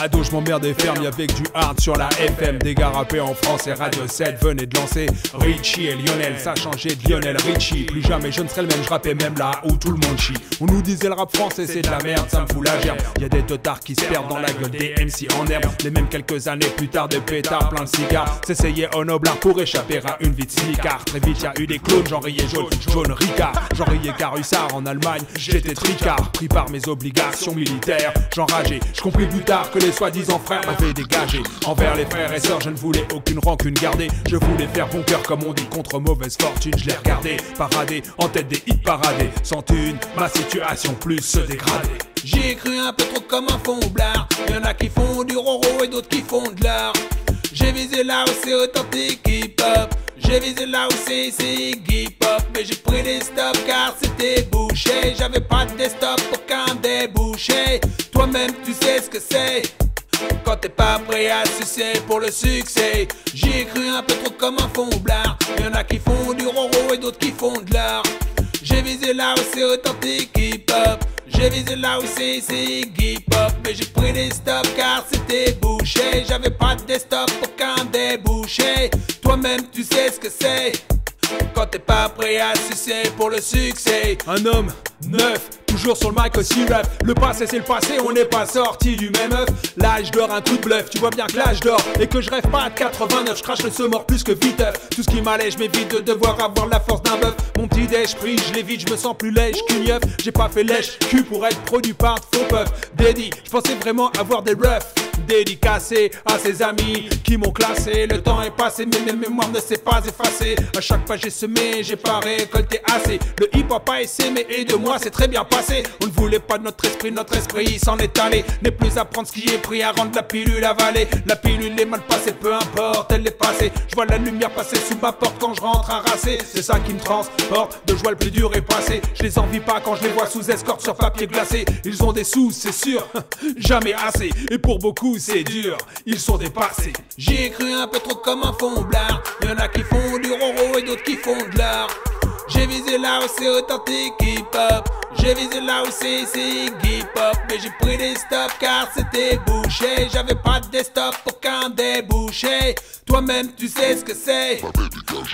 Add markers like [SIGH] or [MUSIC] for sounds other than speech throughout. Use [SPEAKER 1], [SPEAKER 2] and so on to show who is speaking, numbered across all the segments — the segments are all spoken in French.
[SPEAKER 1] Ado, je m'emmerde et ferme avec du hard sur la FM. Des gars rappés en France et Radio 7 venaient de lancer Richie et Lionel. Ça changé de Lionel Richie. Plus jamais je ne serai le même, je rappais même là où tout le monde chie. On nous disait le rap français c'est de la merde, ça me fout la gerbe. Y a des totards qui se perdent dans la gueule des MC en herbe. Les mêmes quelques années plus tard, des pétards plein de cigares. S'essayer au noblard pour échapper à une vie de smicard. Très vite, y a eu des clones, j'en riais jaune, jaune Ricard. J'en riais Carussard en Allemagne, j'étais tricard. Pris par mes obligations militaires, j'enrageais. Je compris plus tard que les soi-disant frères m'avaient dégagé. Envers les frères et sœurs, je ne voulais aucune rancune garder. Je voulais faire bon cœur comme on dit contre mauvaise fortune. Je les regardais parader en tête des hits paradés. Sans thune, ma situation plus se dégrader.
[SPEAKER 2] J'y ai cru un peu trop comme un fond blard. Y'en a qui font du roro et d'autres qui font de l'art. J'ai visé là où c'est authentique hip-hop. J'ai visé là où c'est hip-hop. Mais j'ai pris des stops car c'était bouché. J'avais pas de desktop, aucun débouché. Toi-même, tu sais ce que c'est. Quand t'es pas prêt à sucer pour le succès, j'y ai cru un peu trop comme un fond blard. Y'en a qui font du roro et d'autres qui font de l'art. J'ai visé là où c'est authentique hip-hop. J'ai visé là où c'est hip-hop. Mais j'ai pris des stops car c'était bouché. J'avais pas de desktop, aucun débouché. Toi-même, tu sais ce que c'est. Quand t'es pas prêt à sucer pour le succès.
[SPEAKER 1] Un homme neuf, toujours sur le mic aussi. Le passé c'est le passé, on n'est pas sorti du même œuf. L'âge d'or, un coup de bluff, tu vois bien que l'âge d'or. Et que je rêve pas à 89, je crache le mort plus que vite. Tout ce qui m'allait, je m'évite de devoir avoir la force d'un bœuf. Mon petit déj je l'évite, je me sens plus lèche qu'une yeuf. J'ai pas fait lèche cul pour être produit par faux puff. Dédi, je pensais vraiment avoir des refs dédicacé à ses amis qui m'ont classé. Le temps est passé, mais mes mémoires ne s'est pas effacée. À chaque fois j'ai semé, j'ai pas récolté assez. Le hip hop a essayé, et de moi c'est très bien passé. On ne voulait pas de notre esprit, notre esprit s'en est allé. N'est plus à prendre ce qui est pris, à rendre la pilule avalée. La pilule est mal passée, peu importe, elle est passée. Je vois la lumière passer sous ma porte quand je rentre harassé. C'est ça qui me transporte, de joie le plus dur est passé. Je les envie pas quand je les vois sous escorte sur papier glacé. Ils ont des sous, c'est sûr, [LAUGHS] jamais assez. Et pour beaucoup, c'est dur, ils sont dépassés.
[SPEAKER 2] J'y ai cru un peu trop comme un fond blard. Y'en a qui font du roro et d'autres qui font de l'art. J'ai visé là où c'est authentique hip-hop. J'ai visé là où c'est hip-hop. Mais j'ai pris des stops car c'était bouché. J'avais pas de desktop, aucun débouché. Toi-même, tu sais ce que c'est.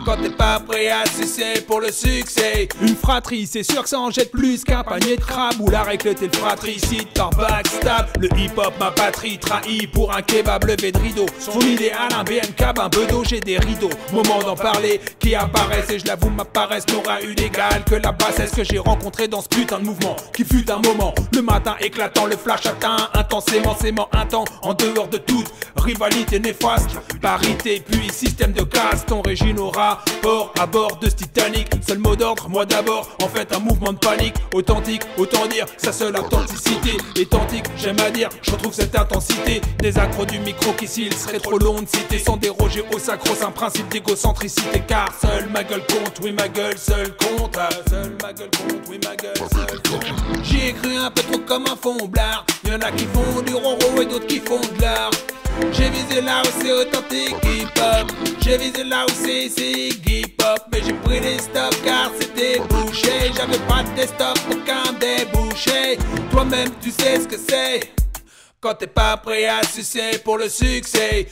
[SPEAKER 2] Quand t'es pas prêt à sucer pour le succès.
[SPEAKER 1] Une fratrie, c'est sûr que ça en jette plus qu'un panier de crabe. Ou la règle t'es le fratricide, t'en backstab. Le hip-hop, ma patrie, trahi pour un kebab levé de rideau. Son idéal, un BNK, un bedeau, j'ai des rideaux. Moment d'en parler, qui apparaissent et je l'avoue, ma paresse n'aura eu d'égal que la bassesse que j'ai rencontrée dans ce putain de mouvement. Qui fut un moment, le matin éclatant, le flash atteint intensément, sément un temps en dehors de toute rivalité néfaste. Parité, puis système de caste, ton régime port à bord de ce Titanic. Seul mot d'ordre, moi d'abord, en fait un mouvement de panique. Authentique, autant dire sa seule authenticité. Étantique, j'aime à dire, je retrouve cette intensité. Des accros du micro qui s'il serait trop long de citer sans déroger au sacro, un principe d'égocentricité. Car seule ma gueule compte, oui ma gueule seule compte. Seule ma gueule compte, oui ma gueule seule compte.
[SPEAKER 2] J'y ai cru un peu trop comme un fond blard. Y'en a qui font du roro et d'autres qui font de l'art. J'ai visé là où c'est authentique hip-hop. J'ai visé là où c'est hip-hop. Mais j'ai pris des stops car c'était bouché. J'avais pas de desktop, aucun débouché. Toi-même, tu sais ce que c'est. Quand t'es pas prêt à sucer pour le succès,